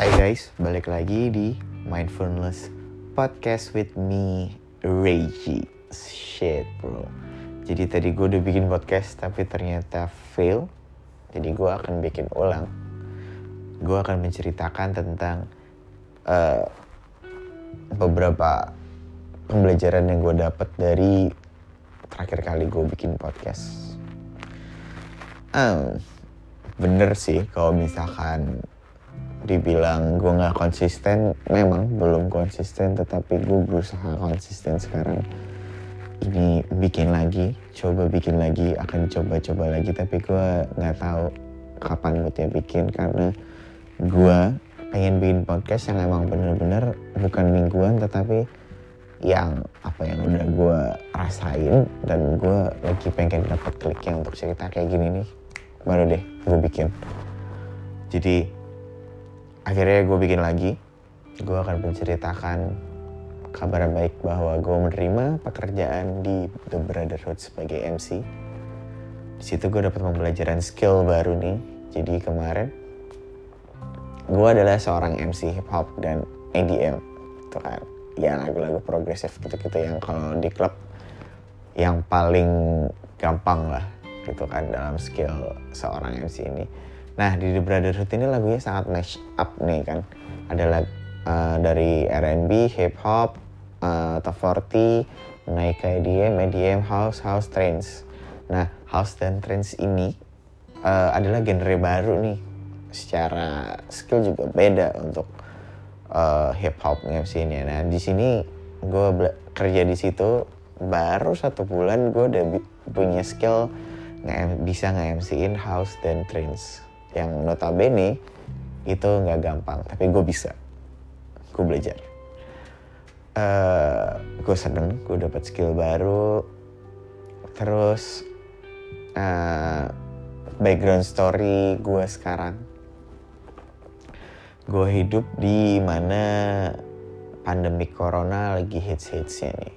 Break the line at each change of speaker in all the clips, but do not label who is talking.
Hai guys, balik lagi di Mindfulness Podcast with me, Reggie. Shit bro. Jadi tadi gue udah bikin podcast tapi ternyata fail. Jadi gue akan bikin ulang. Gue akan menceritakan tentang uh, beberapa pembelajaran yang gue dapat dari terakhir kali gue bikin podcast. Um, bener sih kalau misalkan dibilang gue nggak konsisten memang belum konsisten tetapi gue berusaha konsisten sekarang. Ini bikin lagi coba bikin lagi akan coba-coba lagi tapi gue nggak tahu kapan moodnya bikin karena gue pengen bikin podcast yang emang bener-bener bukan mingguan tetapi yang apa yang udah gue rasain dan gue lagi pengen dapat kliknya untuk cerita kayak gini nih. Baru deh gue bikin. Jadi akhirnya gue bikin lagi. Gue akan menceritakan kabar baik bahwa gue menerima pekerjaan di The Brotherhood sebagai MC di situ gue dapat pembelajaran skill baru nih. Jadi kemarin gue adalah seorang MC hip hop dan EDM itu kan ya lagu-lagu progresif gitu-gitu yang kalau di klub yang paling gampang lah gitu kan dalam skill seorang MC ini. Nah di The Brotherhood ini lagunya sangat mash up nih kan. Ada lagu uh, dari R&B, hip hop, uh, top 40, naik ke EDM, EDM, house, house, trance. Nah house dan trance ini uh, adalah genre baru nih. Secara skill juga beda untuk uh, hip hop MC ini. Nah di sini gue kerja di situ baru satu bulan gue udah punya skill nge bisa nge-MC-in house dan trance yang notabene itu nggak gampang tapi gue bisa. Gue belajar. Uh, gue seneng gue dapat skill baru. Terus uh, background story gue sekarang. Gue hidup di mana pandemi corona lagi hits-hitsnya nih.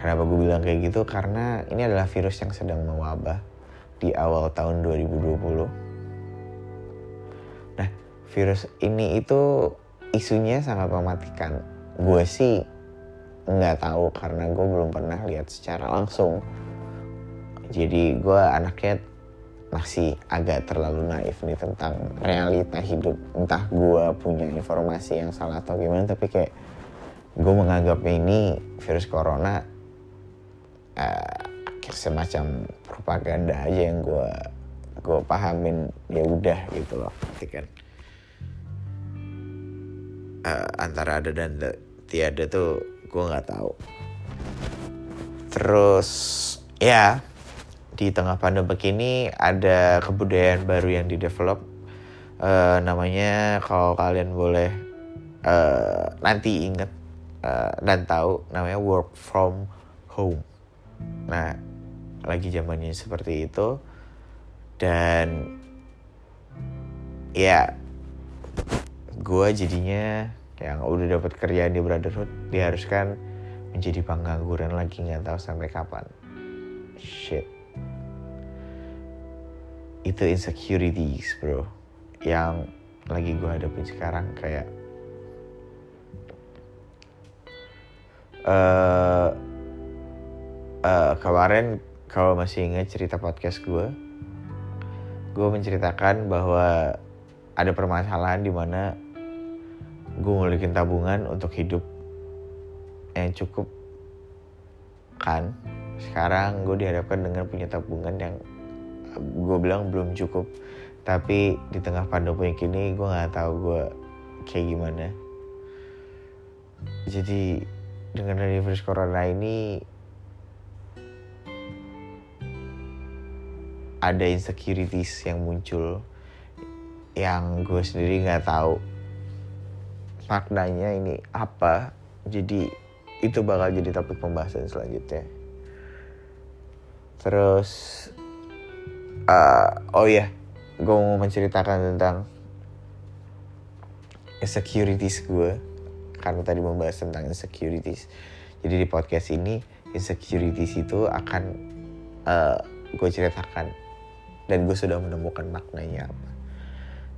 Kenapa gue bilang kayak gitu? Karena ini adalah virus yang sedang mewabah di awal tahun 2020. Nah, virus ini itu isunya sangat mematikan. Gue sih nggak tahu karena gue belum pernah lihat secara langsung. Jadi gue anaknya masih agak terlalu naif nih tentang realita hidup entah gue punya informasi yang salah atau gimana tapi kayak gue menganggapnya ini virus corona uh, semacam propaganda aja yang gue gue pahamin ya udah gitu loh kan? Uh, antara ada dan tiada tuh gue nggak tahu. Terus ya di tengah pandemi ini ada kebudayaan baru yang didevelop. Uh, namanya kalau kalian boleh uh, nanti inget uh, dan tahu namanya work from home. Nah lagi zamannya seperti itu. Dan ya gue jadinya yang udah dapat kerjaan di Brotherhood diharuskan menjadi pengangguran lagi nggak tahu sampai kapan. Shit. Itu insecurities bro yang lagi gue hadapin sekarang kayak uh, uh, kemarin kalau masih ingat cerita podcast gue gue menceritakan bahwa ada permasalahan di mana gue ngulikin tabungan untuk hidup yang cukup kan? Sekarang gue dihadapkan dengan punya tabungan yang gue bilang belum cukup. Tapi di tengah pandemi kini gue nggak tahu gue kayak gimana. Jadi dengan dari virus corona ini ada insecurities yang muncul yang gue sendiri nggak tahu maknanya ini apa. Jadi itu bakal jadi topik pembahasan selanjutnya. Terus uh, oh ya yeah. gue mau menceritakan tentang insecurities gue karena tadi membahas tentang insecurities. Jadi di podcast ini insecurities itu akan uh, gue ceritakan dan gue sudah menemukan maknanya. Apa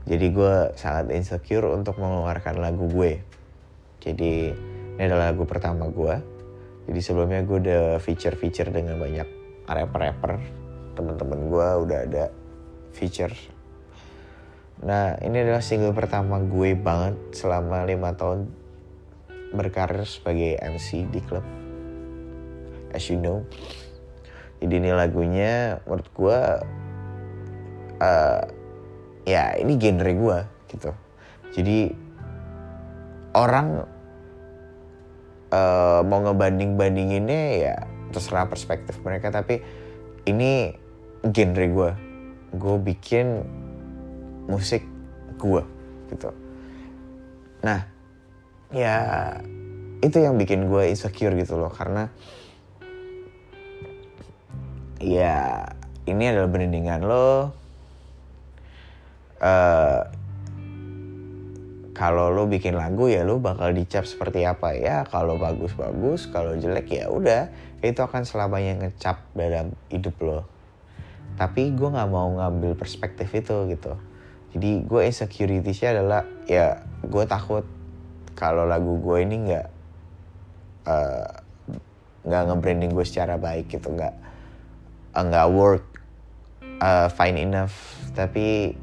jadi gue sangat insecure untuk mengeluarkan lagu gue. Jadi ini adalah lagu pertama gue. Jadi sebelumnya gue udah feature-feature dengan banyak rapper-rapper. Teman-teman gue udah ada feature. Nah ini adalah single pertama gue banget selama lima tahun berkarir sebagai MC di klub. As you know. Jadi ini lagunya menurut gue uh, ya ini genre gue gitu. Jadi orang uh, mau ngebanding bandinginnya ya terserah perspektif mereka. Tapi ini genre gue gue bikin musik gue gitu. Nah ya itu yang bikin gue insecure gitu loh. Karena ya ini adalah brandingan lo uh, kalau lo bikin lagu ya lo bakal dicap seperti apa ya. Kalau bagus bagus kalau jelek ya udah itu akan selamanya ngecap dalam hidup lo. Tapi gue nggak mau ngambil perspektif itu gitu. Jadi gue insecuritiesnya adalah ya gue takut kalau lagu gue ini nggak eh, nggak uh, nge-branding gue secara baik gitu nggak nggak uh, work uh, fine enough. Tapi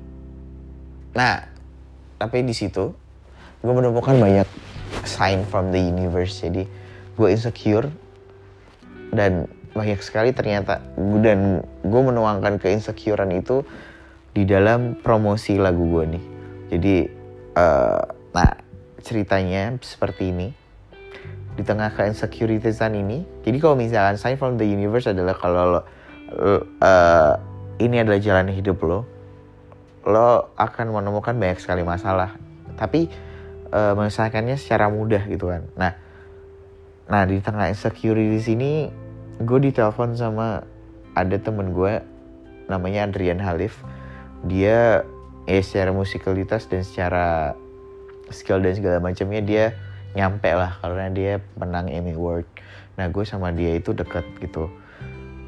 nah tapi di situ gue menemukan banyak sign from the universe. Jadi gue insecure dan banyak sekali ternyata dan gue menuangkan keinsecurean itu di dalam promosi lagu gue nih. Jadi uh, nah ceritanya seperti ini. Di tengah keinsecuritisan ini jadi kalau misalkan sign from the universe adalah kalau uh, ini adalah jalan hidup lo lo akan menemukan banyak sekali masalah. Tapi uh, menyelesaikannya secara mudah gitu kan. Nah nah di tengah insecurity di sini gue ditelepon sama ada temen gue namanya Adrian Halif. Dia ya secara musikalitas dan secara skill dan segala macamnya dia nyampe lah karena dia menang Emmy Award. Nah gue sama dia itu deket gitu.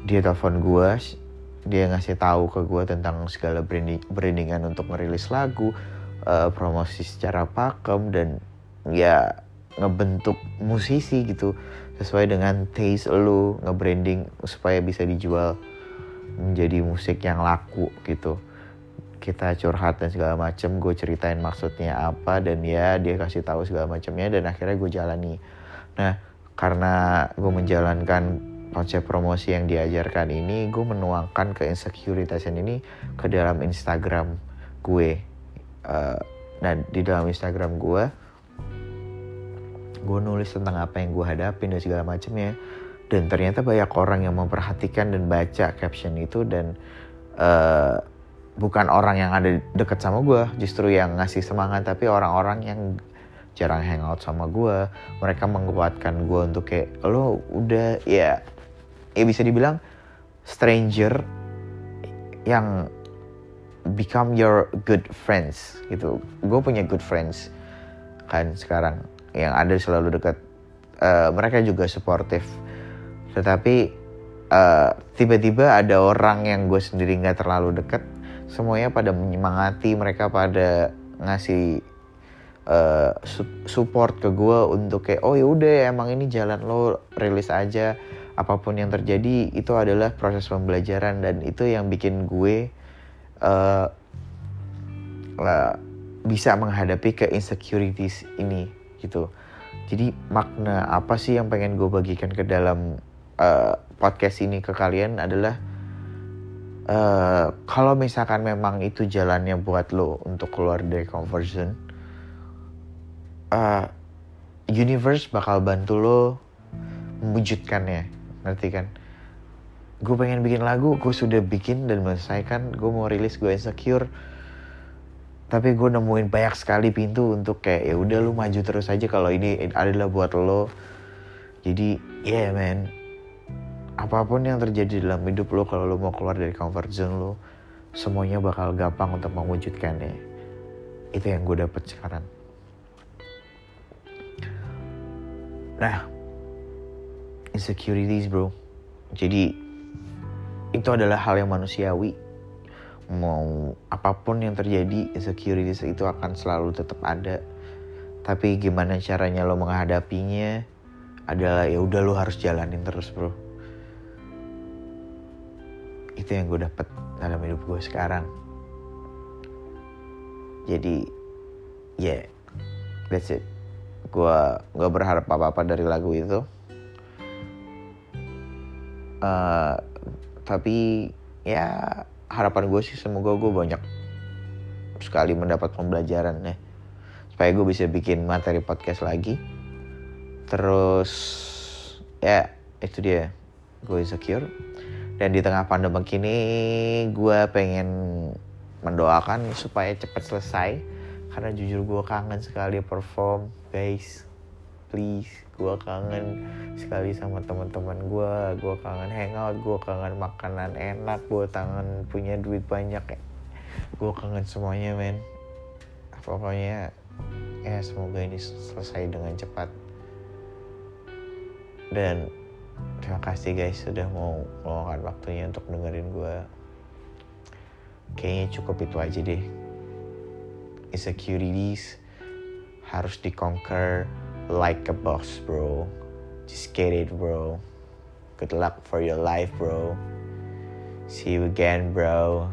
Dia telepon gue dia ngasih tahu ke gue tentang segala branding brandingan untuk merilis lagu uh, promosi secara pakem dan ya ngebentuk musisi gitu. Sesuai dengan taste lu nge-branding supaya bisa dijual menjadi musik yang laku gitu. Kita curhat dan segala macem gue ceritain maksudnya apa dan ya dia kasih tahu segala macamnya dan akhirnya gue jalani. Nah karena gue menjalankan konsep promosi yang diajarkan ini gue menuangkan ke insecuritasan ini ke dalam Instagram gue. Uh, nah di dalam Instagram gue gue nulis tentang apa yang gue hadapin dan segala macamnya. Dan ternyata banyak orang yang memperhatikan dan baca caption itu dan uh, bukan orang yang ada deket sama gue justru yang ngasih semangat tapi orang-orang yang jarang hangout sama gue mereka menguatkan gue untuk kayak lo udah ya ya bisa dibilang stranger yang become your good friends gitu. Gue punya good friends kan sekarang yang ada selalu dekat. Uh, mereka juga supportive tetapi uh, tiba-tiba ada orang yang gue sendiri nggak terlalu dekat semuanya pada menyemangati mereka pada ngasih uh, support ke gue untuk kayak oh ya udah emang ini jalan lo rilis aja apa pun yang terjadi itu adalah proses pembelajaran dan itu yang bikin gue uh, uh, bisa menghadapi ke insecurities ini gitu. Jadi makna apa sih yang pengen gue bagikan ke dalam uh, podcast ini ke kalian adalah uh, kalau misalkan memang itu jalannya buat lo untuk keluar dari comfort zone uh, universe bakal bantu lo mewujudkannya ngerti kan? Gue pengen bikin lagu gue sudah bikin dan menyelesaikan gue mau rilis gue insecure. Tapi gue nemuin banyak sekali pintu untuk kayak ya udah lu maju terus aja kalau ini adalah buat lo. Jadi yeah man apa pun yang terjadi dalam hidup lo kalau lo mau keluar dari comfort zone lo semuanya bakal gampang untuk mewujudkannya. Itu yang gue dapet sekarang. Nah insecurities bro. Jadi itu adalah hal yang manusiawi. Mau apa pun yang terjadi insecurities itu akan selalu tetap ada. Tapi gimana caranya lo menghadapinya adalah ya udah lo harus jalanin terus bro. Itu yang gue dapet dalam hidup gue sekarang. Jadi ya yeah, that's it. Gue gak berharap apa apa dari lagu itu uh, tapi ya harapan gue sih semoga gue banyak sekali mendapat pembelajaran ya supaya gue bisa bikin materi podcast lagi. Terus ya itu dia. Gue insecure. Dan di tengah pandemi ini gue pengen mendoakan supaya cepat selesai. Karena jujur gue kangen sekali perform guys please gue kangen sekali sama teman-teman gue gue kangen hangout gue kangen makanan enak gue kangen punya duit banyak. Ya gue kangen semuanya men. Pokoknya ya semoga ini selesai dengan cepat. Dan terima kasih guys sudah mau meluangkan waktunya untuk dengerin gue kayaknya cukup itu aja deh. Insecurities harus di conquer like a boss bro. Just get it bro. Good luck for your life bro. See you again bro